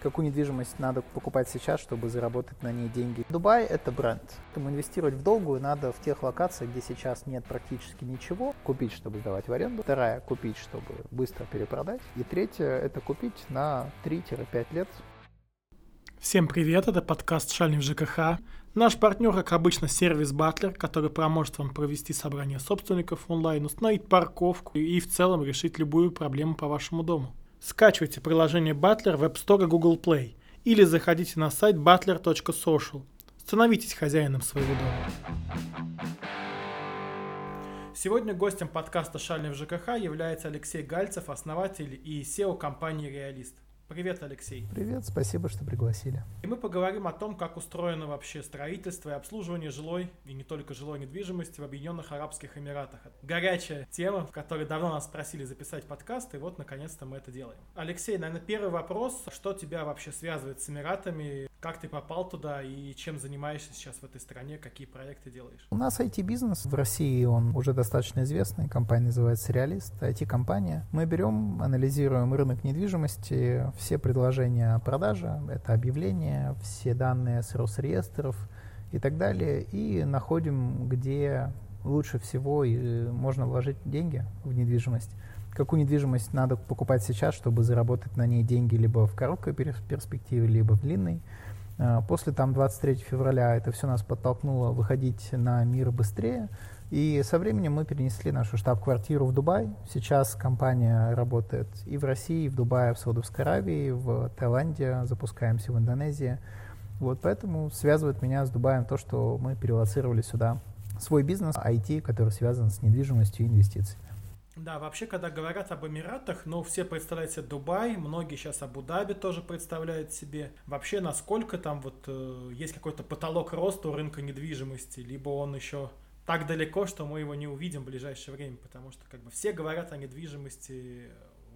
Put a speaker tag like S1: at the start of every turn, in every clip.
S1: Какую недвижимость надо покупать сейчас, чтобы заработать на ней деньги? Дубай – это бренд. Поэтому инвестировать в долгую надо в тех локациях, где сейчас нет практически ничего. Купить, чтобы сдавать в аренду. Вторая – купить, чтобы быстро перепродать. И третья – это купить на 3-5 лет.
S2: Всем привет, это подкаст «Шальный ЖКХ». Наш партнер, как обычно, сервис Батлер, который поможет вам провести собрание собственников онлайн, установить парковку и в целом решить любую проблему по вашему дому. Скачивайте приложение Butler в App Store и Google Play или заходите на сайт butler.social. Становитесь хозяином своего дома. Сегодня гостем подкаста «Шальный в ЖКХ» является Алексей Гальцев, основатель и SEO компании «Реалист». Привет, Алексей.
S1: Привет, спасибо, что пригласили.
S2: И мы поговорим о том, как устроено вообще строительство и обслуживание жилой и не только жилой недвижимости в Объединенных Арабских Эмиратах. Горячая тема, в которой давно нас просили записать подкаст, и вот наконец-то мы это делаем. Алексей, наверное, первый вопрос. Что тебя вообще связывает с Эмиратами? Как ты попал туда и чем занимаешься сейчас в этой стране? Какие проекты делаешь?
S1: У нас IT-бизнес в России, он уже достаточно известный. Компания называется «Реалист», IT-компания. Мы берем, анализируем рынок недвижимости, все предложения о продаже, это объявления, все данные с Росреестров и так далее, и находим, где лучше всего и можно вложить деньги в недвижимость. Какую недвижимость надо покупать сейчас, чтобы заработать на ней деньги либо в короткой перспективе, либо в длинной. А, после там 23 февраля это все нас подтолкнуло выходить на мир быстрее, и со временем мы перенесли нашу штаб-квартиру в Дубай. Сейчас компания работает и в России, и в Дубае, в Саудовской Аравии, в Таиланде, запускаемся в Индонезии. Вот поэтому связывает меня с Дубаем то, что мы перелоцировали сюда свой бизнес, IT, который связан с недвижимостью и инвестициями.
S2: Да, вообще, когда говорят об Эмиратах, ну, все представляют себе Дубай, многие сейчас Абу-Даби тоже представляют себе. Вообще, насколько там вот э, есть какой-то потолок роста у рынка недвижимости, либо он еще так далеко, что мы его не увидим в ближайшее время, потому что как бы все говорят о недвижимости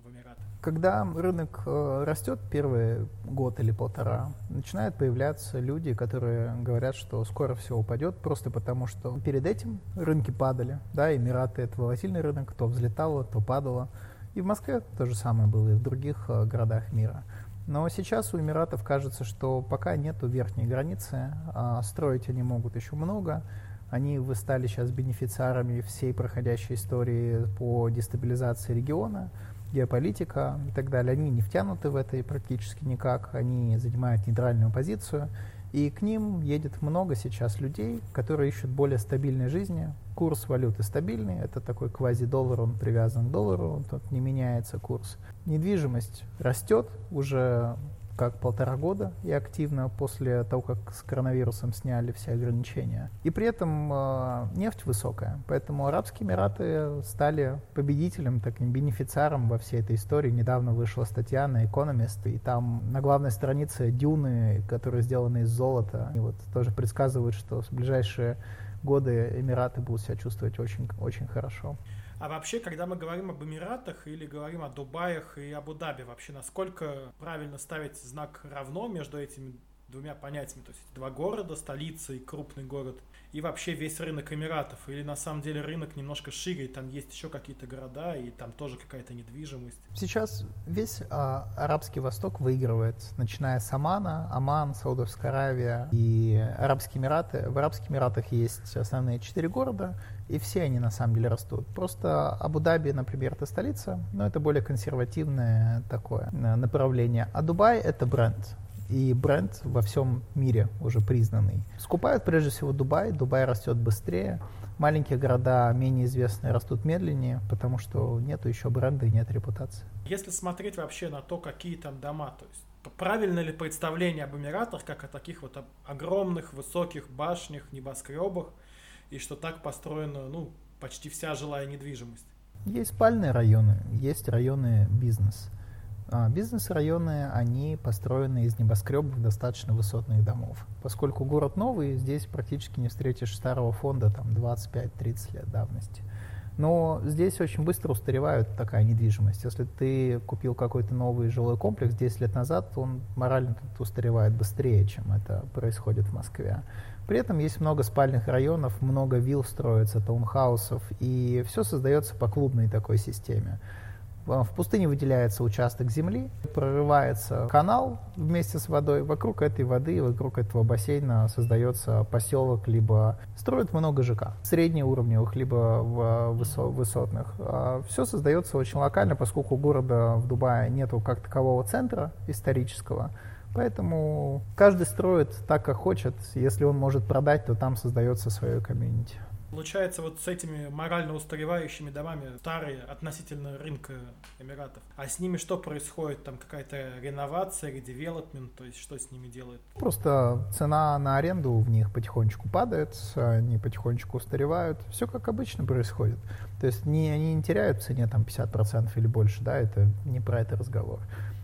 S2: в Эмиратах.
S1: Когда рынок э, растет первый год или полтора, начинают появляться люди, которые говорят, что скоро все упадет, просто потому что перед этим рынки падали. Да, Эмираты — это волатильный рынок, то взлетало, то падало. И в Москве то же самое было, и в других э, городах мира. Но сейчас у Эмиратов кажется, что пока нету верхней границы, а строить они могут еще много, они вы стали сейчас бенефициарами всей проходящей истории по дестабилизации региона, геополитика и так далее. Они не втянуты в это практически никак, они занимают нейтральную позицию. И к ним едет много сейчас людей, которые ищут более стабильной жизни. Курс валюты стабильный, это такой квази-доллар, он привязан к доллару, он тут не меняется курс. Недвижимость растет, уже как полтора года и активно после того, как с коронавирусом сняли все ограничения. И при этом э, нефть высокая, поэтому Арабские Эмираты стали победителем, таким бенефициаром во всей этой истории. Недавно вышла статья на Economist, и там на главной странице дюны, которые сделаны из золота, и вот тоже предсказывают, что в ближайшие годы Эмираты будут себя чувствовать очень, очень хорошо.
S2: А вообще, когда мы говорим об Эмиратах или говорим о Дубаях и Абу-Даби, вообще насколько правильно ставить знак равно между этими двумя понятиями, то есть два города, столица и крупный город, и вообще весь рынок Эмиратов, или на самом деле рынок немножко шире, и там есть еще какие-то города, и там тоже какая-то недвижимость.
S1: Сейчас весь а, Арабский Восток выигрывает, начиная с Омана, Оман, Саудовская Аравия и Арабские Эмираты. В Арабских Эмиратах есть основные четыре города, и все они на самом деле растут. Просто Абу-Даби, например, это столица, но это более консервативное такое э, направление. А Дубай — это бренд и бренд во всем мире уже признанный. Скупают прежде всего Дубай, Дубай растет быстрее, маленькие города менее известные растут медленнее, потому что нету еще бренда и нет репутации.
S2: Если смотреть вообще на то, какие там дома, то есть правильно ли представление об Эмиратах, как о таких вот огромных высоких башнях, небоскребах, и что так построена, ну, почти вся жилая недвижимость?
S1: Есть спальные районы, есть районы бизнес. А, бизнес-районы, они построены из небоскребов достаточно высотных домов. Поскольку город новый, здесь практически не встретишь старого фонда, там 25-30 лет давности. Но здесь очень быстро устаревает такая недвижимость. Если ты купил какой-то новый жилой комплекс 10 лет назад, он морально устаревает быстрее, чем это происходит в Москве. При этом есть много спальных районов, много вилл строится, таунхаусов, и все создается по клубной такой системе. В пустыне выделяется участок земли, прорывается канал вместе с водой. Вокруг этой воды, вокруг этого бассейна создается поселок, либо строят много ЖК, среднеуровневых, либо высотных. А Все создается очень локально, поскольку города в Дубае нету как такового центра исторического. Поэтому каждый строит так, как хочет. Если он может продать, то там создается свое комьюнити.
S2: Получается, вот с этими морально устаревающими домами старые относительно рынка Эмиратов. А с ними что происходит? Там какая-то реновация, редевелопмент, то есть что с ними делают?
S1: Просто цена на аренду в них потихонечку падает, они потихонечку устаревают. Все как обычно происходит. То есть не, они не теряют в цене там 50% или больше, да, это не про это разговор.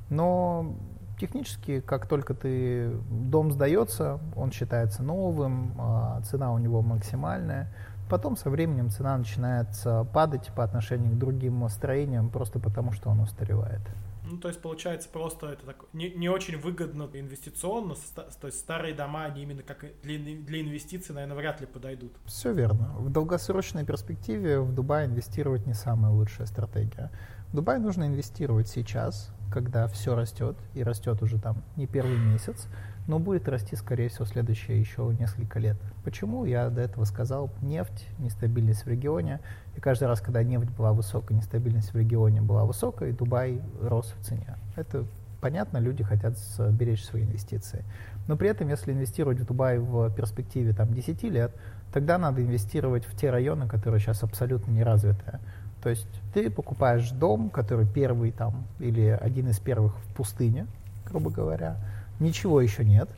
S1: Но технически, как только ты дом сдается, он считается новым, а цена у него максимальная. Потом со временем цена начинает падать по отношению к другим строениям, просто потому что он устаревает.
S2: Ну, то есть, получается, просто это так, не, не очень выгодно инвестиционно, то есть старые дома, они именно как для, для инвестиций, наверное, вряд ли подойдут.
S1: Все верно. В долгосрочной перспективе в Дубай инвестировать не самая лучшая стратегия. В Дубай нужно инвестировать сейчас, когда все растет, и растет уже там не первый месяц, но будет расти, скорее всего, следующие еще несколько лет. Почему? Я до этого сказал, нефть, нестабильность в регионе, и каждый раз, когда нефть была высокая, нестабильность в регионе была высокая, Дубай рос в цене. Это понятно, люди хотят беречь свои инвестиции. Но при этом, если инвестировать в Дубай в перспективе там, 10 лет, тогда надо инвестировать в те районы, которые сейчас абсолютно не развитые. То есть ты покупаешь дом, который первый там, или один из первых в пустыне, грубо говоря, ничего еще нет,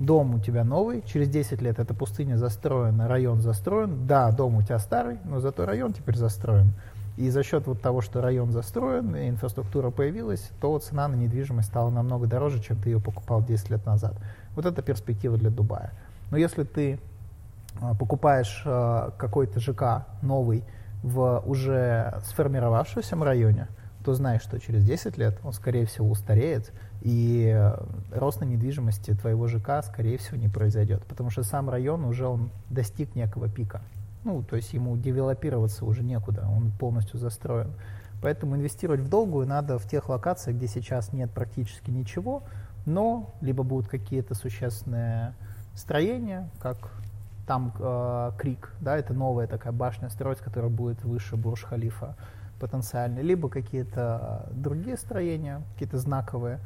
S1: дом у тебя новый, через 10 лет эта пустыня застроена, район застроен, да, дом у тебя старый, но зато район теперь застроен. И за счет вот того, что район застроен, и инфраструктура появилась, то цена на недвижимость стала намного дороже, чем ты ее покупал 10 лет назад. Вот это перспектива для Дубая. Но если ты а, покупаешь а, какой-то ЖК новый в уже сформировавшемся районе, то знаешь, что через 10 лет он, скорее всего, устареет, и э, рост на недвижимости твоего ЖК, скорее всего, не произойдет, потому что сам район уже он достиг некого пика. Ну, то есть ему девелопироваться уже некуда, он полностью застроен. Поэтому инвестировать в долгую надо в тех локациях, где сейчас нет практически ничего, но либо будут какие-то существенные строения, как там э, Крик, да, это новая такая башня строить, которая будет выше Бурж-Халифа потенциально, либо какие-то другие строения, какие-то знаковые,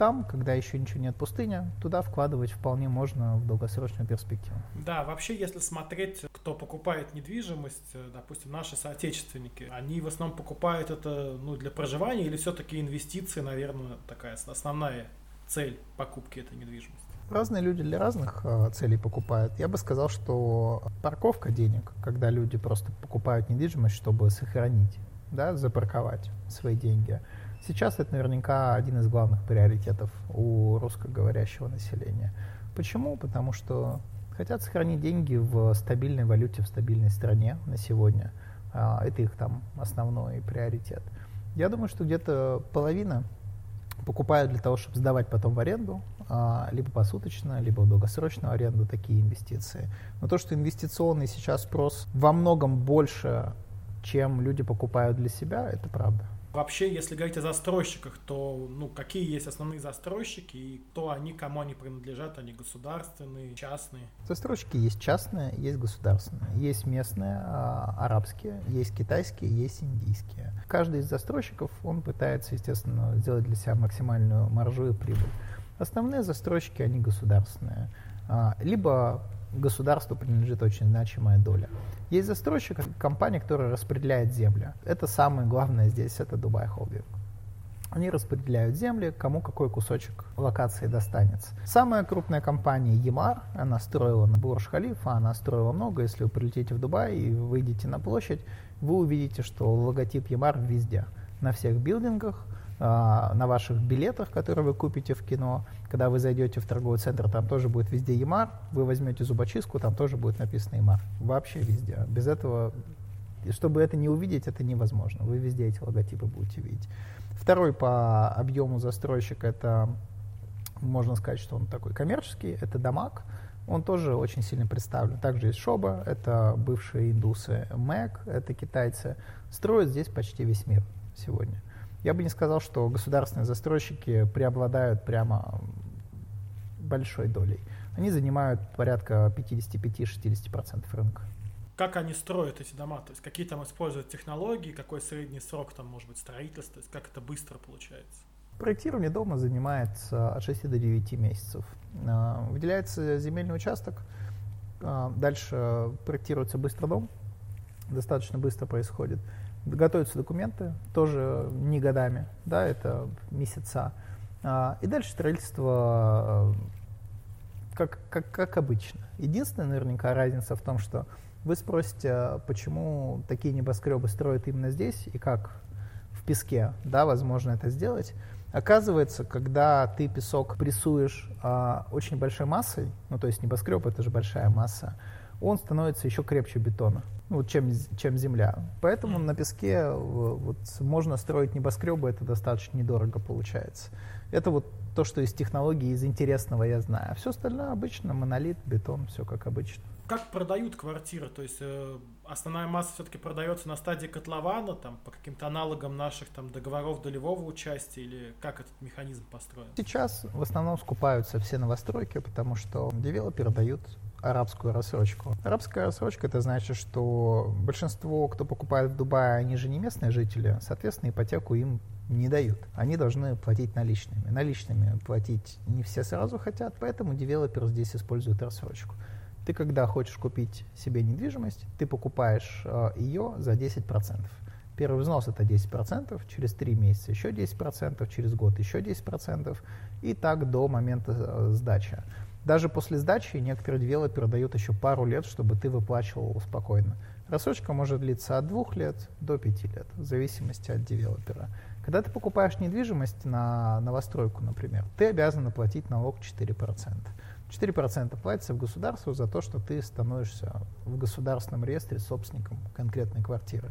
S1: там, когда еще ничего нет пустыня, туда вкладывать вполне можно в долгосрочную перспективу.
S2: Да, вообще, если смотреть, кто покупает недвижимость, э, допустим, наши соотечественники, они в основном покупают это ну, для проживания или все-таки инвестиции, наверное, такая основная цель покупки этой недвижимости?
S1: Разные люди для разных э, целей покупают. Я бы сказал, что парковка денег, когда люди просто покупают недвижимость, чтобы сохранить, да, запарковать свои деньги – Сейчас это наверняка один из главных приоритетов у русскоговорящего населения. Почему? Потому что хотят сохранить деньги в стабильной валюте, в стабильной стране на сегодня. А, это их там основной приоритет. Я думаю, что где-то половина покупают для того, чтобы сдавать потом в аренду, а, либо посуточно, либо в долгосрочную аренду такие инвестиции. Но то, что инвестиционный сейчас спрос во многом больше, чем люди покупают для себя, это правда.
S2: Вообще, если говорить о застройщиках, то ну, какие есть основные застройщики и кто они, кому они принадлежат, они государственные, частные?
S1: Застройщики есть частные, есть государственные. Есть местные, а, арабские, есть китайские, есть индийские. Каждый из застройщиков, он пытается, естественно, сделать для себя максимальную маржу и прибыль. Основные застройщики, они государственные. А, либо государству принадлежит очень значимая доля. Есть застройщик, компания, которая распределяет землю. Это самое главное здесь, это Дубай Холдинг. Они распределяют земли, кому какой кусочек локации достанется. Самая крупная компания Емар, она строила на Бурж-Халифа, она строила много. Если вы прилетите в Дубай и выйдете на площадь, вы увидите, что логотип Емар везде. На всех билдингах, а, на ваших билетах, которые вы купите в кино. Когда вы зайдете в торговый центр, там тоже будет везде Ямар. Вы возьмете зубочистку, там тоже будет написано Ямар. Вообще везде. Без этого, чтобы это не увидеть, это невозможно. Вы везде эти логотипы будете видеть. Второй по объему застройщик это, можно сказать, что он такой коммерческий, это Дамаг. Он тоже очень сильно представлен. Также есть Шоба, это бывшие индусы, Мэг, это китайцы. Строят здесь почти весь мир сегодня. Я бы не сказал, что государственные застройщики преобладают прямо большой долей. Они занимают порядка 55-60% рынка.
S2: Как они строят эти дома? То есть какие там используют технологии, какой средний срок там может быть строительства, то есть как это быстро получается?
S1: Проектирование дома занимает от 6 до 9 месяцев. А, выделяется земельный участок, а, дальше проектируется быстро дом, достаточно быстро происходит. Готовятся документы, тоже не годами, да, это месяца. А, и дальше строительство как, как, как обычно. Единственная наверняка разница в том, что вы спросите, почему такие небоскребы строят именно здесь и как в песке, да, возможно это сделать. Оказывается, когда ты песок прессуешь а, очень большой массой, ну то есть небоскреб это же большая масса, он становится еще крепче бетона, ну, чем, чем земля. Поэтому на песке вот, можно строить небоскребы, это достаточно недорого получается. Это вот то, что из технологий, из интересного я знаю. А все остальное обычно, монолит, бетон, все как обычно.
S2: Как продают квартиры? То есть э, основная масса все-таки продается на стадии котлована, там, по каким-то аналогам наших там, договоров долевого участия, или как этот механизм построен?
S1: Сейчас в основном скупаются все новостройки, потому что девелоперы дают арабскую рассрочку. Арабская рассрочка это значит, что большинство, кто покупает в Дубае, они же не местные жители, соответственно, ипотеку им не дают. Они должны платить наличными. Наличными платить не все сразу хотят, поэтому девелопер здесь использует рассрочку. Ты когда хочешь купить себе недвижимость, ты покупаешь э, ее за 10%. Первый взнос это 10%, через 3 месяца еще 10%, через год еще 10%, и так до момента э, сдачи. Даже после сдачи некоторые девелоперы дают еще пару лет, чтобы ты выплачивал спокойно. Рассрочка может длиться от двух лет до пяти лет, в зависимости от девелопера. Когда ты покупаешь недвижимость на новостройку, например, ты обязан оплатить налог 4%. 4% платится в государство за то, что ты становишься в государственном реестре собственником конкретной квартиры.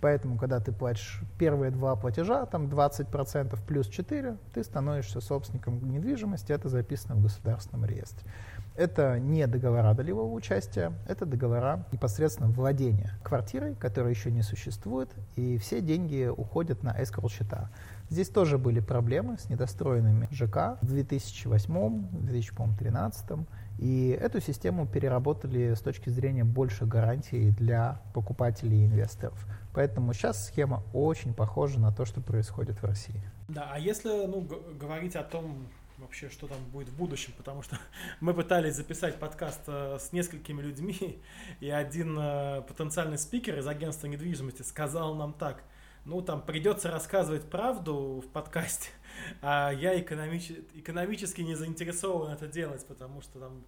S1: Поэтому, когда ты платишь первые два платежа, там 20% плюс 4, ты становишься собственником недвижимости, это записано в государственном реестре. Это не договора долевого участия, это договора непосредственно владения квартирой, которая еще не существует, и все деньги уходят на эскроу счета. Здесь тоже были проблемы с недостроенными ЖК в 2008-2013, и эту систему переработали с точки зрения больше гарантий для покупателей и инвесторов. Поэтому сейчас схема очень похожа на то, что происходит в России.
S2: Да, а если ну, говорить о том, вообще, что там будет в будущем, потому что мы пытались записать подкаст э, с несколькими людьми, и один э, потенциальный спикер из агентства недвижимости сказал нам так, ну, там, придется рассказывать правду в подкасте, а я экономич... экономически не заинтересован это делать, потому что там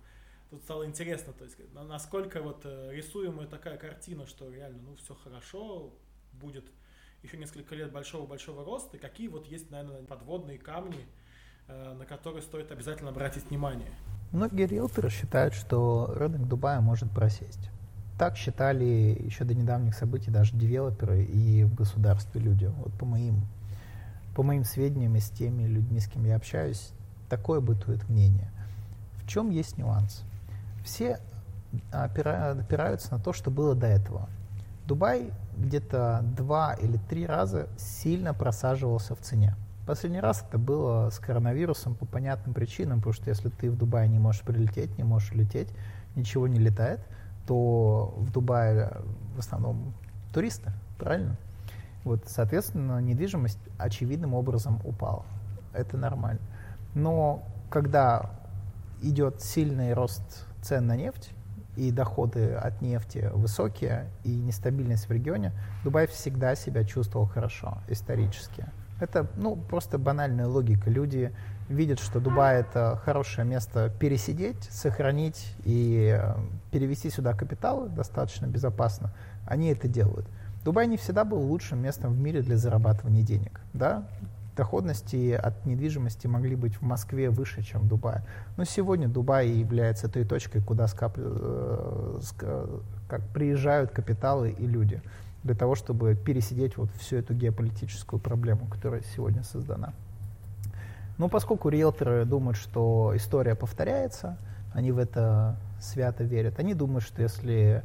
S2: тут стало интересно, то есть насколько вот э, рисуемая такая картина, что реально, ну, все хорошо, будет еще несколько лет большого-большого роста, и какие вот есть, наверное, подводные камни, Э, на который стоит обязательно обратить внимание.
S1: Многие риэлторы считают, что рынок Дубая может просесть. Так считали еще до недавних событий даже девелоперы и в государстве люди. Вот по моим, по моим сведениям и с теми людьми, с кем я общаюсь, такое бытует мнение. В чем есть нюанс? Все опираются на то, что было до этого. Дубай где-то два или три раза сильно просаживался в цене. Последний раз это было с коронавирусом по понятным причинам, потому что если ты в Дубае не можешь прилететь, не можешь лететь, ничего не летает, то в Дубае в основном туристы, правильно? Вот, соответственно, недвижимость очевидным образом упала. Это нормально. Но когда идет сильный рост цен на нефть, и доходы от нефти высокие, и нестабильность в регионе, Дубай всегда себя чувствовал хорошо исторически. Это ну, просто банальная логика. Люди видят, что Дубай это хорошее место пересидеть, сохранить и э, перевести сюда капиталы достаточно безопасно. Они это делают. Дубай не всегда был лучшим местом в мире для зарабатывания денег. Да? Доходности от недвижимости могли быть в Москве выше, чем в Дубае. Но сегодня Дубай является той точкой, куда скап... Э, как приезжают капиталы и люди для того, чтобы пересидеть вот всю эту геополитическую проблему, которая сегодня создана. Но поскольку риэлторы думают, что история повторяется, они в это свято верят, они думают, что если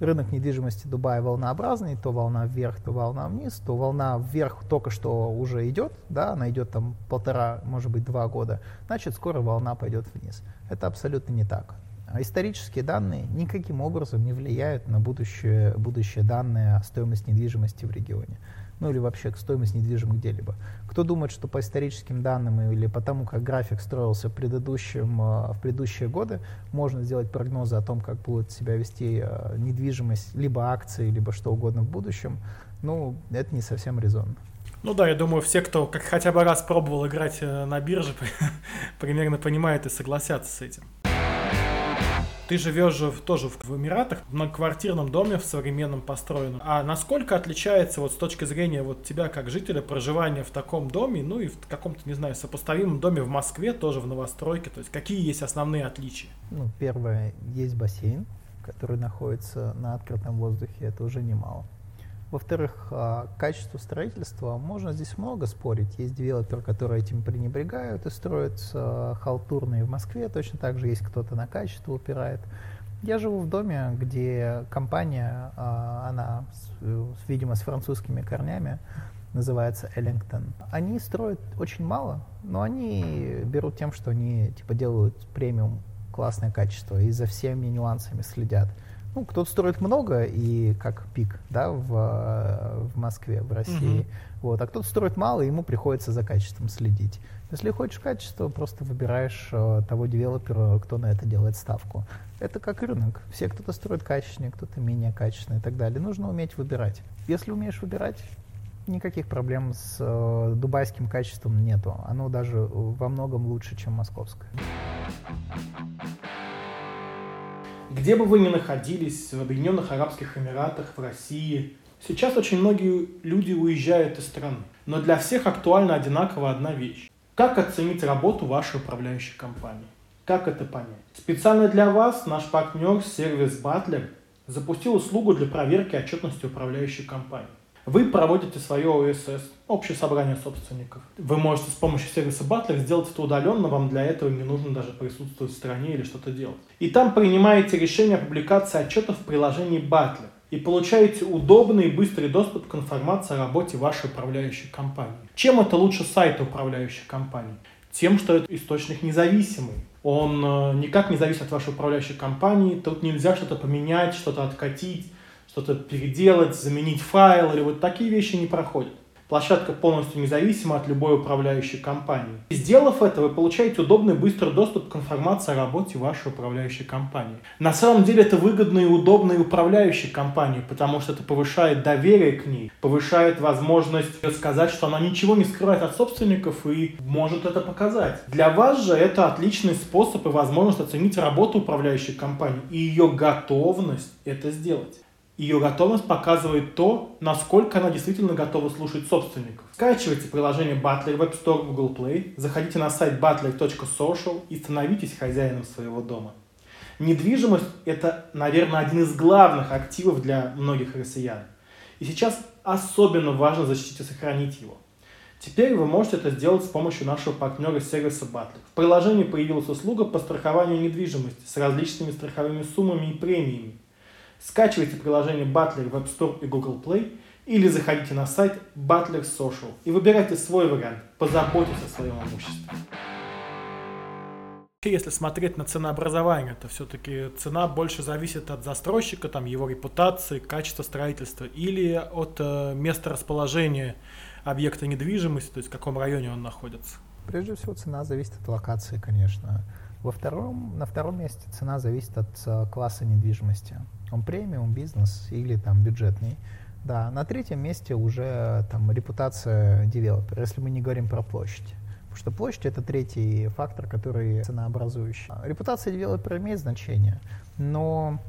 S1: рынок недвижимости Дубая волнообразный, то волна вверх, то волна вниз, то волна вверх только что уже идет, да, она идет там полтора, может быть, два года, значит, скоро волна пойдет вниз. Это абсолютно не так. Исторические данные никаким образом не влияют на будущее, будущее данные о стоимости недвижимости в регионе ну или вообще к стоимости недвижимых где-либо. Кто думает, что по историческим данным или по тому, как график строился в, предыдущем, э, в предыдущие годы, можно сделать прогнозы о том, как будет себя вести э, недвижимость, либо акции, либо что угодно в будущем, ну, это не совсем резонно.
S2: Ну да, я думаю, все, кто как хотя бы раз пробовал играть э, на бирже, примерно понимают и согласятся с этим. Ты живешь же тоже в Эмиратах, в многоквартирном доме, в современном построенном. А насколько отличается вот с точки зрения вот тебя как жителя проживания в таком доме, ну и в каком-то, не знаю, сопоставимом доме в Москве, тоже в новостройке? То есть какие есть основные отличия?
S1: Ну, первое, есть бассейн, который находится на открытом воздухе, это уже немало. Во-вторых, а, качество строительства, можно здесь много спорить. Есть девелоперы, которые этим пренебрегают и строят а, халтурные в Москве, точно так же есть кто-то на качество упирает. Я живу в доме, где компания, а, она, видимо, с французскими корнями, называется Эллингтон. Они строят очень мало, но они берут тем, что они типа делают премиум классное качество и за всеми нюансами следят. Ну, кто-то строит много и как пик, да, в, в Москве, в России. Uh-huh. Вот, а кто-то строит мало, и ему приходится за качеством следить. Если хочешь качество, просто выбираешь э, того девелопера, кто на это делает ставку. Это как рынок. Все кто-то строит качественнее, кто-то менее качественно и так далее. Нужно уметь выбирать. Если умеешь выбирать, никаких проблем с э, дубайским качеством нету. Оно даже во многом лучше, чем московское.
S2: Где бы вы ни находились, в Объединенных Арабских Эмиратах, в России, сейчас очень многие люди уезжают из страны. Но для всех актуальна одинаково одна вещь. Как оценить работу вашей управляющей компании? Как это понять? Специально для вас наш партнер сервис Butler запустил услугу для проверки отчетности управляющей компании. Вы проводите свое ОСС, общее собрание собственников. Вы можете с помощью сервиса Butler сделать это удаленно, вам для этого не нужно даже присутствовать в стране или что-то делать. И там принимаете решение о публикации отчетов в приложении Butler и получаете удобный и быстрый доступ к информации о работе вашей управляющей компании. Чем это лучше сайта управляющей компании? Тем, что это источник независимый. Он э, никак не зависит от вашей управляющей компании, тут нельзя что-то поменять, что-то откатить что-то переделать, заменить файл или вот такие вещи не проходят. Площадка полностью независима от любой управляющей компании. И сделав это, вы получаете удобный быстрый доступ к информации о работе вашей управляющей компании. На самом деле это выгодно и удобно и управляющей компании, потому что это повышает доверие к ней, повышает возможность сказать, что она ничего не скрывает от собственников и может это показать. Для вас же это отличный способ и возможность оценить работу управляющей компании и ее готовность это сделать. Ее готовность показывает то, насколько она действительно готова слушать собственников. Скачивайте приложение Butler в App Store Google Play, заходите на сайт butler.social и становитесь хозяином своего дома. Недвижимость – это, наверное, один из главных активов для многих россиян. И сейчас особенно важно защитить и сохранить его. Теперь вы можете это сделать с помощью нашего партнера сервиса Butler. В приложении появилась услуга по страхованию недвижимости с различными страховыми суммами и премиями. Скачивайте приложение Butler в App Store и Google Play или заходите на сайт Butler Social и выбирайте свой вариант. Позаботьтесь о своем имуществе. Если смотреть на ценообразование, то все-таки цена больше зависит от застройщика, там, его репутации, качества строительства или от э, места расположения объекта недвижимости, то есть в каком районе он находится.
S1: Прежде всего цена зависит от локации, конечно. Во втором, на втором месте цена зависит от uh, класса недвижимости. Он премиум, бизнес или там бюджетный. Да, на третьем месте уже там репутация девелопера, если мы не говорим про площадь. Потому что площадь это третий фактор, который ценообразующий. Репутация девелопера имеет значение, но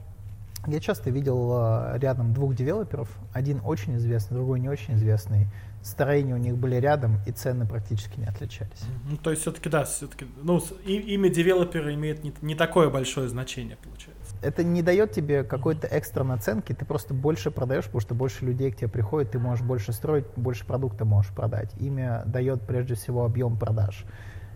S1: я часто видел uh, рядом двух девелоперов, один очень известный, другой не очень известный, строения у них были рядом, и цены практически не отличались.
S2: Ну, то есть все-таки, да, все-таки, ну, имя девелопера имеет не, не такое большое значение, получается.
S1: Это не дает тебе какой-то экстра наценки, ты просто больше продаешь, потому что больше людей к тебе приходит, ты можешь больше строить, больше продукта можешь продать. Имя дает прежде всего объем продаж.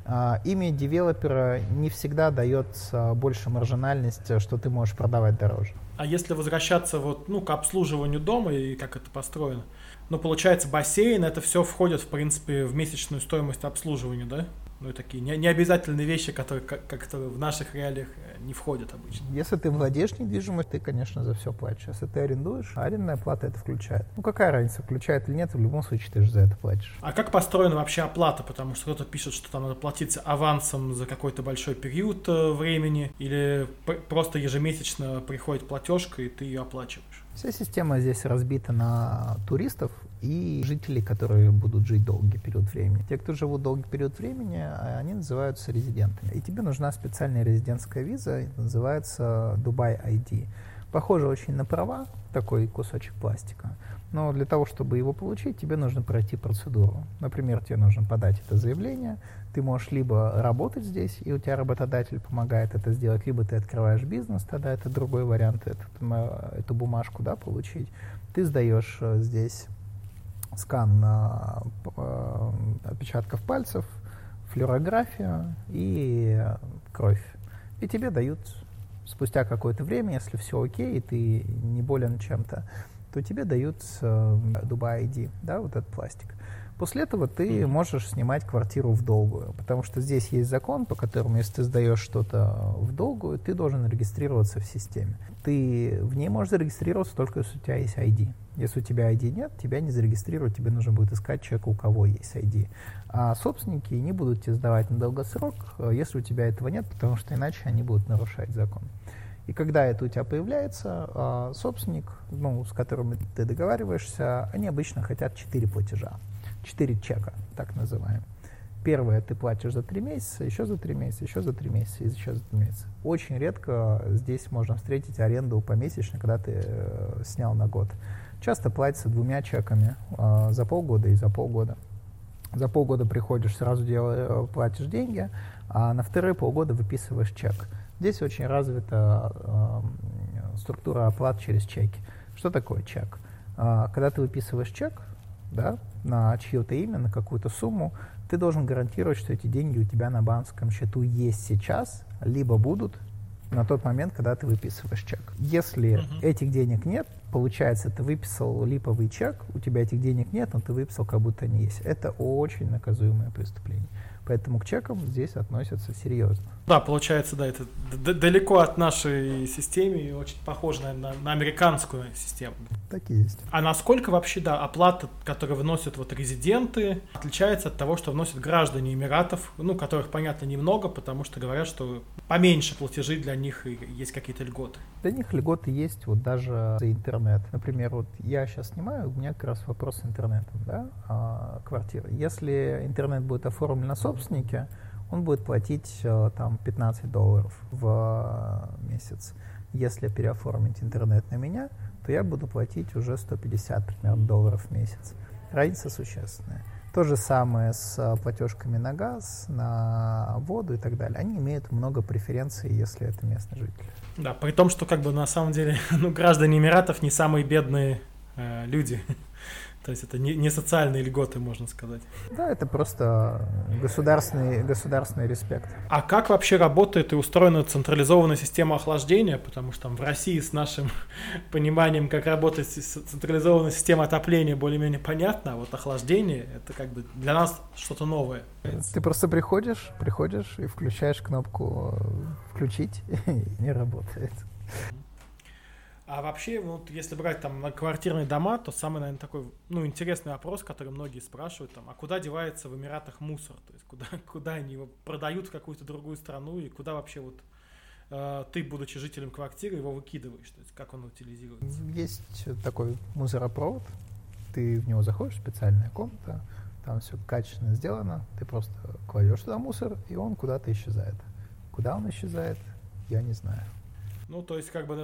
S1: а, имя девелопера не всегда дает больше маржинальность, что ты можешь продавать дороже.
S2: А если возвращаться вот, ну, к обслуживанию дома и как это построено, ну, получается, бассейн, это все входит, в принципе, в месячную стоимость обслуживания, да? Ну, такие не, не обязательные вещи, которые как-то в наших реалиях э, не входят обычно.
S1: Если ты владеешь недвижимостью, ты, конечно, за все платишь. Если ты арендуешь, арендная плата это включает. Ну, какая разница, включает или нет, в любом случае ты же за это платишь.
S2: А как построена вообще оплата? Потому что кто-то пишет, что там надо платить авансом за какой-то большой период э, времени, или просто ежемесячно приходит платежка, и ты ее оплачиваешь.
S1: Вся система здесь разбита на туристов и жителей, которые будут жить долгий период времени. Те, кто живут долгий период времени, они называются резидентами. И тебе нужна специальная резидентская виза, называется Dubai ID. Похоже очень на права, такой кусочек пластика. Но для того, чтобы его получить, тебе нужно пройти процедуру. Например, тебе нужно подать это заявление. Ты можешь либо работать здесь, и у тебя работодатель помогает это сделать, либо ты открываешь бизнес, тогда это другой вариант, эту, эту бумажку да, получить. Ты сдаешь э, здесь скан на э, отпечатков пальцев, флюорографию и кровь. И тебе дают спустя какое-то время, если все окей, и ты не болен чем-то, то тебе дают э, Dubai ID, да, вот этот пластик. После этого ты можешь снимать квартиру в долгую, потому что здесь есть закон, по которому, если ты сдаешь что-то в долгую, ты должен регистрироваться в системе. Ты в ней можешь зарегистрироваться только если у тебя есть ID. Если у тебя ID нет, тебя не зарегистрируют, тебе нужно будет искать человека, у кого есть ID. А собственники не будут тебе сдавать на долгосрок, э, если у тебя этого нет, потому что иначе они будут нарушать закон. И когда это у тебя появляется, а, собственник, ну, с которым ты договариваешься, они обычно хотят 4 платежа, 4 чека, так называемые. Первое ты платишь за 3 месяца, еще за 3 месяца, еще за 3 месяца, и еще за 3 месяца. Очень редко здесь можно встретить аренду помесячно, когда ты э, снял на год. Часто платится двумя чеками э, за полгода и за полгода. За полгода приходишь, сразу делаешь, э, платишь деньги, а на вторые полгода выписываешь чек. Здесь очень развита э, структура оплат через чеки. Что такое чек? Э, когда ты выписываешь чек да, на чье-то имя, на какую-то сумму, ты должен гарантировать, что эти деньги у тебя на банковском счету есть сейчас, либо будут на тот момент, когда ты выписываешь чек. Если uh-huh. этих денег нет, получается, ты выписал липовый чек, у тебя этих денег нет, но ты выписал, как будто они есть. Это очень наказуемое преступление. Поэтому к чекам здесь относятся серьезно.
S2: Да, получается, да, это далеко от нашей системы и очень похоже, наверное, на, на американскую систему.
S1: Так и есть.
S2: А насколько вообще, да, оплата, которую вносят вот резиденты, отличается от того, что вносят граждане Эмиратов, ну, которых, понятно, немного, потому что говорят, что поменьше платежи для них и есть какие-то льготы.
S1: Для них льготы есть вот даже за интернет. Например, вот я сейчас снимаю, у меня как раз вопрос с интернетом, да, а, квартиры. Если интернет будет оформлен на собственнике, он будет платить э, там 15 долларов в э, месяц. Если переоформить интернет на меня, то я буду платить уже 150 примерно долларов в месяц. Разница существенная. То же самое с э, платежками на газ, на воду и так далее. Они имеют много преференций, если это местный житель.
S2: Да, при том, что как бы на самом деле ну, граждане Эмиратов не самые бедные э, люди. То есть это не, не социальные льготы, можно сказать.
S1: Да, это просто государственный, государственный респект.
S2: А как вообще работает и устроена централизованная система охлаждения? Потому что там в России с нашим пониманием, как работает централизованная система отопления, более-менее понятно, а вот охлаждение это как бы для нас что-то новое.
S1: Ты просто приходишь, приходишь и включаешь кнопку «включить», и не работает.
S2: А вообще, вот если брать там квартирные дома, то самый, наверное, такой, ну, интересный вопрос, который многие спрашивают, там, а куда девается в Эмиратах мусор? То есть куда, куда они его продают в какую-то другую страну и куда вообще вот э, ты, будучи жителем квартиры, его выкидываешь? То есть как он утилизируется?
S1: Есть такой мусоропровод, ты в него заходишь, специальная комната, там все качественно сделано, ты просто кладешь туда мусор, и он куда-то исчезает. Куда он исчезает, я не знаю.
S2: Ну, то есть, как бы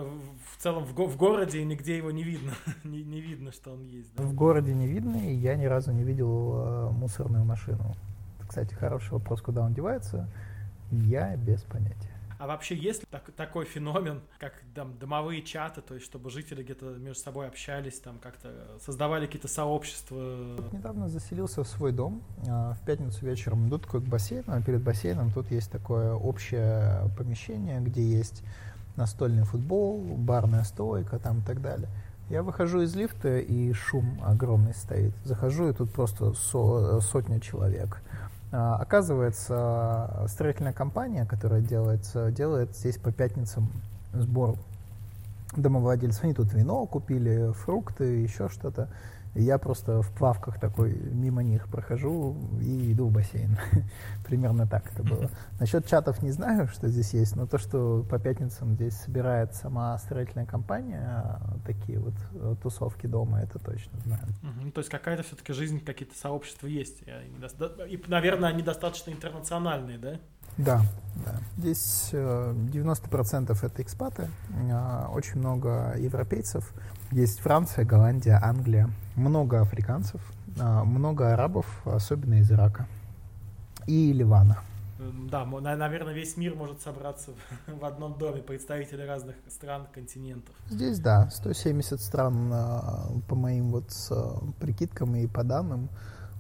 S2: в целом в, го- в городе нигде его не видно. не, не видно, что он есть. Да?
S1: В городе не видно, и я ни разу не видел э, мусорную машину. Кстати, хороший вопрос, куда он девается, я без понятия.
S2: А вообще есть ли так, такой феномен, как там домовые чаты, то есть чтобы жители где-то между собой общались, там как-то создавали какие-то сообщества?
S1: Недавно заселился в свой дом. А, в пятницу вечером иду такой к бассейну, а перед бассейном тут есть такое общее помещение, где есть настольный футбол, барная стойка там и так далее. Я выхожу из лифта, и шум огромный стоит. Захожу, и тут просто со, сотня человек. А, оказывается, строительная компания, которая делает, делает здесь по пятницам сбор домовладельцев. Они тут вино купили, фрукты, еще что-то я просто в плавках такой мимо них прохожу и иду в бассейн. Примерно так это было. Насчет чатов не знаю, что здесь есть, но то, что по пятницам здесь собирает сама строительная компания, такие вот э, тусовки дома, это точно знаю.
S2: Угу, то есть какая-то все-таки жизнь, какие-то сообщества есть. И, наверное, они достаточно интернациональные, да?
S1: Да, да. Здесь 90% э, это экспаты, а, очень много европейцев. Есть Франция, Голландия, Англия, много африканцев, а, много арабов, особенно из Ирака и Ливана.
S2: Да, наверное, весь мир может собраться в одном доме, представители разных стран, континентов.
S1: Здесь, да, 170 стран, а, по моим вот прикидкам и по данным,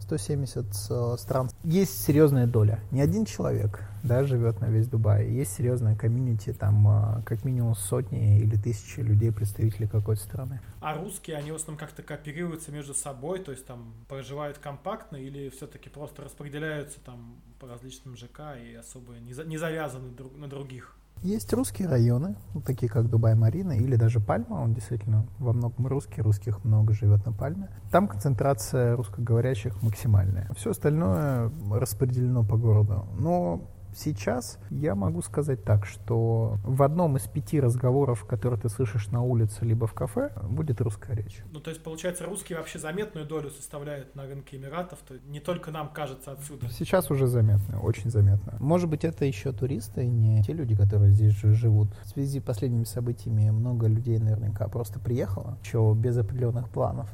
S1: 170 э, стран. Есть серьезная доля. Не один человек да, живет на весь Дубай. Есть серьезная комьюнити, там э, как минимум сотни или тысячи людей, представителей какой-то страны.
S2: А русские, они в основном как-то кооперируются между собой, то есть там проживают компактно или все-таки просто распределяются там по различным ЖК и особо не, за, не завязаны друг на других?
S1: Есть русские районы, такие как Дубай-Марина или даже Пальма, он действительно во многом русский, русских много живет на Пальме. Там концентрация русскоговорящих максимальная. Все остальное распределено по городу. Но Сейчас я могу сказать так, что в одном из пяти разговоров, которые ты слышишь на улице либо в кафе, будет русская речь.
S2: Ну, то есть, получается, русские вообще заметную долю составляют на рынке Эмиратов, то не только нам кажется отсюда.
S1: Сейчас уже заметно, очень заметно. Может быть, это еще туристы, не те люди, которые здесь живут. В связи с последними событиями много людей наверняка просто приехало, еще без определенных планов.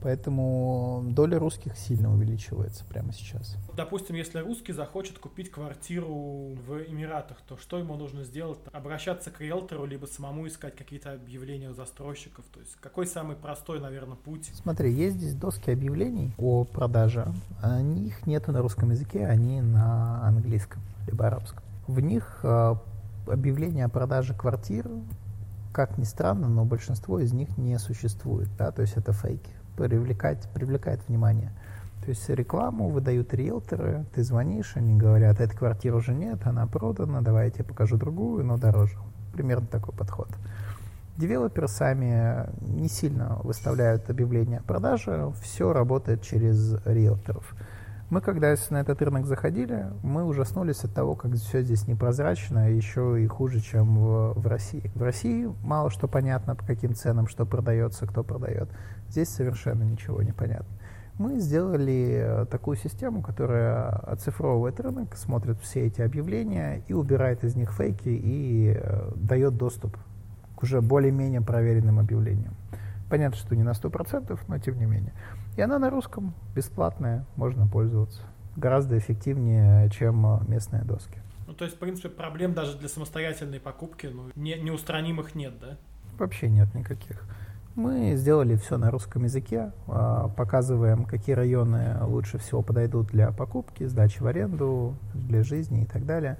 S1: Поэтому доля русских сильно увеличивается прямо сейчас.
S2: Допустим, если русский захочет купить квартиру в Эмиратах, то что ему нужно сделать? Обращаться к риэлтору, либо самому искать какие-то объявления у застройщиков? То есть какой самый простой, наверное, путь?
S1: Смотри, есть здесь доски объявлений о продаже. Они, их нет на русском языке, они на английском, либо арабском. В них э, объявления о продаже квартир, как ни странно, но большинство из них не существует, да, то есть это фейки привлекать, привлекает внимание. То есть рекламу выдают риэлторы, ты звонишь, они говорят, этой квартиры уже нет, она продана, давай я тебе покажу другую, но дороже. Примерно такой подход. Девелоперы сами не сильно выставляют объявления о продаже, все работает через риэлторов. Мы, когда на этот рынок заходили, мы ужаснулись от того, как все здесь непрозрачно, еще и хуже, чем в, в России. В России мало что понятно, по каким ценам что продается, кто продает. Здесь совершенно ничего не понятно. Мы сделали э, такую систему, которая оцифровывает рынок, смотрит все эти объявления и убирает из них фейки и э, дает доступ к уже более-менее проверенным объявлениям. Понятно, что не на 100%, но тем не менее. И она на русском, бесплатная, можно пользоваться. Гораздо эффективнее, чем местные доски.
S2: Ну, то есть, в принципе, проблем даже для самостоятельной покупки ну, не, неустранимых нет, да?
S1: Вообще нет никаких. Мы сделали все на русском языке, а, показываем, какие районы лучше всего подойдут для покупки, сдачи в аренду, для жизни и так далее,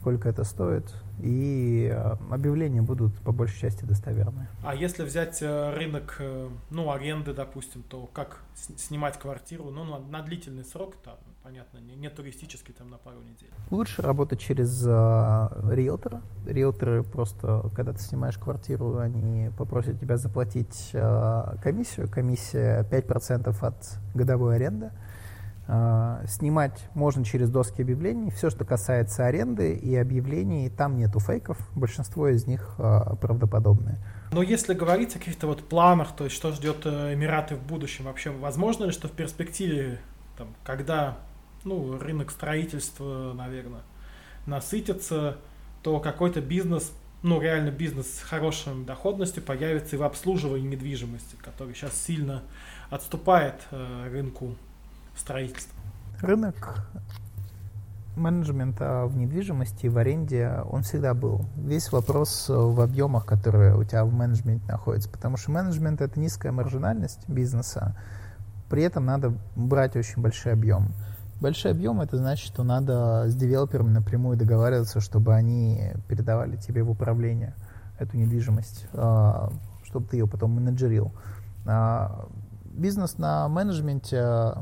S1: сколько это стоит, и а, объявления будут по большей части достоверные.
S2: А если взять э, рынок, э, ну, аренды, допустим, то как снимать квартиру, ну, на, на длительный срок, там, понятно, не, не туристический, там, на пару недель?
S1: Лучше работать через э, риэлтора. Риэлторы просто, когда ты снимаешь квартиру, они попросят тебя заплатить э, комиссию. Комиссия 5% от годовой аренды. Uh, снимать можно через доски объявлений. Все, что касается аренды и объявлений, там нету фейков. Большинство из них uh, правдоподобные.
S2: Но если говорить о каких-то вот планах, то есть что ждет э, Эмираты в будущем, вообще возможно ли, что в перспективе, там, когда ну, рынок строительства, наверное, насытится, то какой-то бизнес, ну, реально бизнес с хорошей доходностью появится и в обслуживании недвижимости, который сейчас сильно отступает э, рынку строительства.
S1: Рынок Менеджмент а, в недвижимости, в аренде, он всегда был. Весь вопрос в объемах, которые у тебя в менеджменте находятся. Потому что менеджмент — это низкая маржинальность бизнеса. При этом надо брать очень большой объем. Большой объем — это значит, что надо с девелоперами напрямую договариваться, чтобы они передавали тебе в управление эту недвижимость, а, чтобы ты ее потом менеджерил. А, бизнес на менеджменте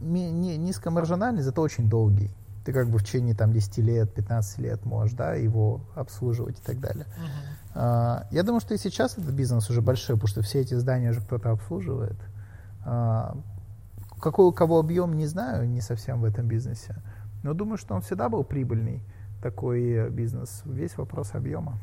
S1: низкомаржинальный, зато очень долгий. Ты как бы в течение там, 10 лет, 15 лет можешь да, его обслуживать и так далее. Uh-huh. Я думаю, что и сейчас этот бизнес уже большой, потому что все эти здания уже кто-то обслуживает. Какой у кого объем, не знаю, не совсем в этом бизнесе. Но думаю, что он всегда был прибыльный, такой бизнес. Весь вопрос объема.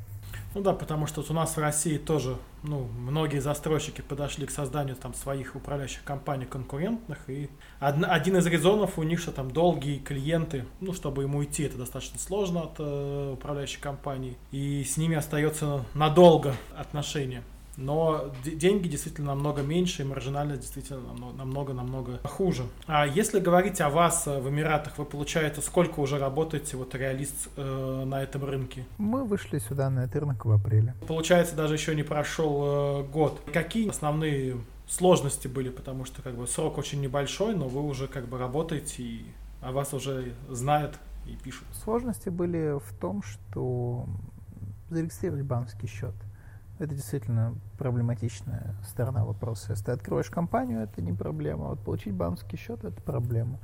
S2: Ну да, потому что вот у нас в России тоже, ну, многие застройщики подошли к созданию там своих управляющих компаний конкурентных, и од, один из резонов у них, что там долгие клиенты, ну, чтобы ему уйти, это достаточно сложно от э, управляющей компании, и с ними остается надолго отношения но деньги действительно намного меньше, и маржинальность действительно намного-намного хуже. А если говорить о вас э, в Эмиратах, вы, получаете, сколько уже работаете вот реалист э, на этом рынке?
S1: Мы вышли сюда на этот рынок в апреле.
S2: Получается, даже еще не прошел э, год. Какие основные сложности были, потому что как бы срок очень небольшой, но вы уже как бы работаете, и о вас уже знают и пишут.
S1: Сложности были в том, что зарегистрировать банковский счет. Это действительно проблематичная сторона вопроса. Если ты откроешь компанию, это не проблема. А вот получить банковский счет – это проблема.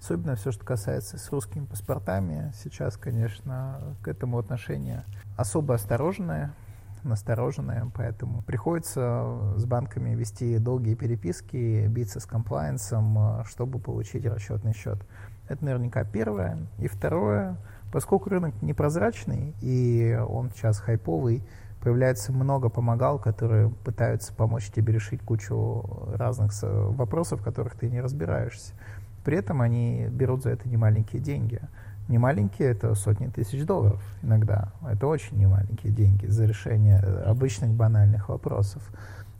S1: Особенно все, что касается с русскими паспортами. Сейчас, конечно, к этому отношение особо осторожное, настороженное, поэтому приходится с банками вести долгие переписки, биться с комплайенсом, чтобы получить расчетный счет. Это наверняка первое. И второе, поскольку рынок непрозрачный, и он сейчас хайповый, появляется много помогал, которые пытаются помочь тебе решить кучу разных вопросов, в которых ты не разбираешься. При этом они берут за это немаленькие деньги. Немаленькие — это сотни тысяч долларов иногда. Это очень немаленькие деньги за решение обычных банальных вопросов.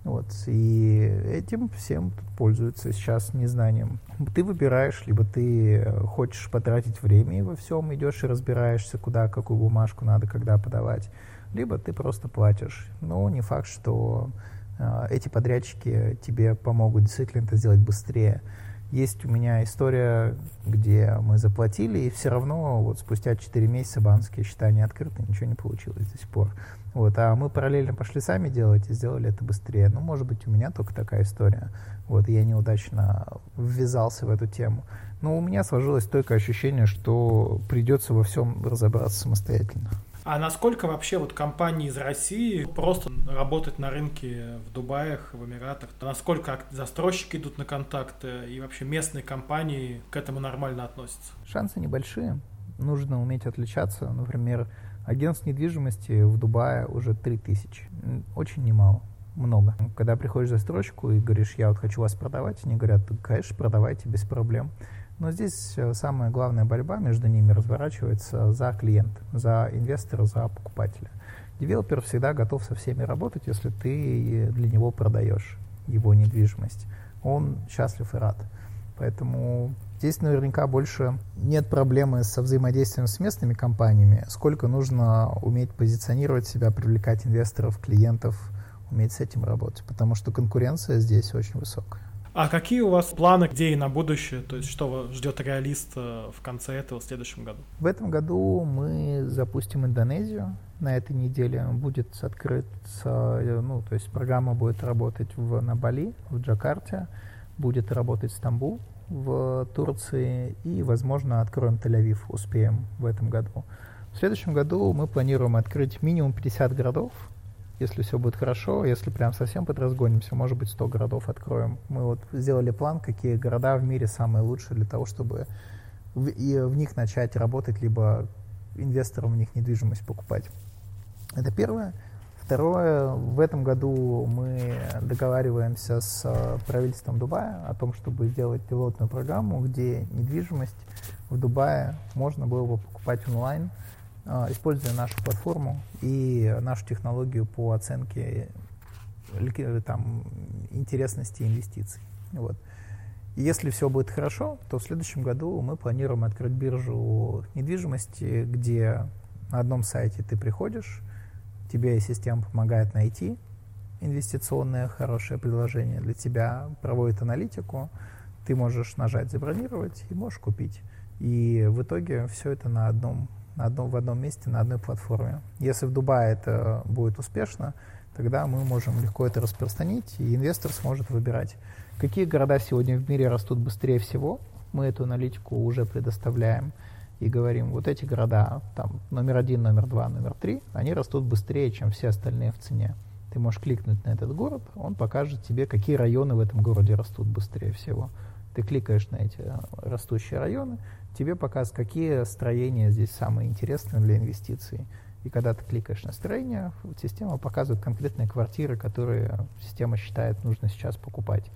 S1: Вот. И этим всем пользуются сейчас незнанием. Ты выбираешь, либо ты хочешь потратить время во всем идешь и разбираешься, куда, какую бумажку надо, когда подавать, либо ты просто платишь. Но не факт, что э, эти подрядчики тебе помогут действительно это сделать быстрее. Есть у меня история, где мы заплатили, и все равно вот спустя 4 месяца банковские счета не открыты, ничего не получилось до сих пор. Вот, а мы параллельно пошли сами делать и сделали это быстрее. Ну, может быть, у меня только такая история. Вот, я неудачно ввязался в эту тему. Но у меня сложилось только ощущение, что придется во всем разобраться самостоятельно.
S2: А насколько вообще вот компании из России просто работать на рынке в Дубаях, в Эмиратах? Насколько застройщики идут на контакты и вообще местные компании к этому нормально относятся?
S1: Шансы небольшие. Нужно уметь отличаться. Например, агентств недвижимости в Дубае уже 3000. Очень немало много. Когда приходишь застройщику и говоришь, я вот хочу вас продавать, они говорят, конечно, продавайте без проблем. Но здесь э, самая главная борьба между ними разворачивается за клиента, за инвестора, за покупателя. Девелопер всегда готов со всеми работать, если ты для него продаешь его недвижимость. Он счастлив и рад. Поэтому здесь наверняка больше нет проблемы со взаимодействием с местными компаниями, сколько нужно уметь позиционировать себя, привлекать инвесторов, клиентов, уметь с этим работать, потому что конкуренция здесь очень высокая.
S2: А какие у вас планы, идеи на будущее? То есть что ждет реалист в конце этого, в следующем году?
S1: В этом году мы запустим Индонезию. На этой неделе будет открыт, ну, то есть программа будет работать в, на Бали, в Джакарте, будет работать Стамбул в Турции и, возможно, откроем Тель-Авив, успеем в этом году. В следующем году мы планируем открыть минимум 50 городов, если все будет хорошо, если прям совсем подразгонимся, может быть, 100 городов откроем. Мы вот сделали план, какие города в мире самые лучшие для того, чтобы в, и в них начать работать, либо инвесторам в них недвижимость покупать. Это первое. Второе, в этом году мы договариваемся с правительством Дубая о том, чтобы сделать пилотную программу, где недвижимость в Дубае можно было бы покупать онлайн – используя нашу платформу и нашу технологию по оценке там, интересности инвестиций. Вот. Если все будет хорошо, то в следующем году мы планируем открыть биржу недвижимости, где на одном сайте ты приходишь, тебе система помогает найти инвестиционное хорошее предложение для тебя, проводит аналитику, ты можешь нажать «Забронировать» и можешь купить. И в итоге все это на одном, на одном, в одном месте, на одной платформе. Если в Дубае это будет успешно, тогда мы можем легко это распространить, и инвестор сможет выбирать, какие города сегодня в мире растут быстрее всего. Мы эту аналитику уже предоставляем и говорим, вот эти города, там, номер один, номер два, номер три, они растут быстрее, чем все остальные в цене. Ты можешь кликнуть на этот город, он покажет тебе, какие районы в этом городе растут быстрее всего. Ты кликаешь на эти растущие районы, тебе показывают, какие строения здесь самые интересные для инвестиций. И когда ты кликаешь на строение, система показывает конкретные квартиры, которые система считает нужно сейчас покупать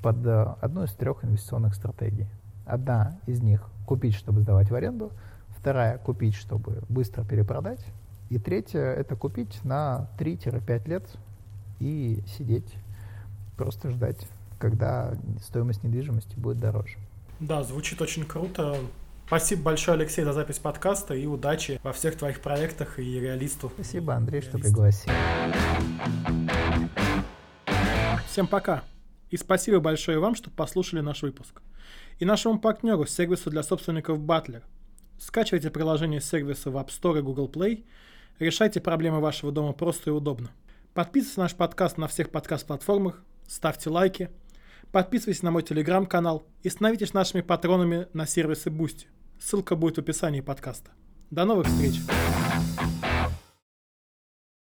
S1: под э, одну из трех инвестиционных стратегий. Одна из них – купить, чтобы сдавать в аренду. Вторая – купить, чтобы быстро перепродать. И третья – это купить на 3-5 лет и сидеть, просто ждать, когда стоимость недвижимости будет дороже.
S2: Да, звучит очень круто. Спасибо большое, Алексей, за запись подкаста и удачи во всех твоих проектах и реалистов.
S1: Спасибо, Андрей, что пригласил.
S2: Всем пока. И спасибо большое вам, что послушали наш выпуск. И нашему партнеру, сервису для собственников Butler. Скачивайте приложение сервиса в App Store и Google Play. Решайте проблемы вашего дома просто и удобно. Подписывайтесь на наш подкаст на всех подкаст-платформах, ставьте лайки, подписывайтесь на мой телеграм-канал и становитесь нашими патронами на сервисе Boosty. Ссылка будет в описании подкаста. До новых встреч!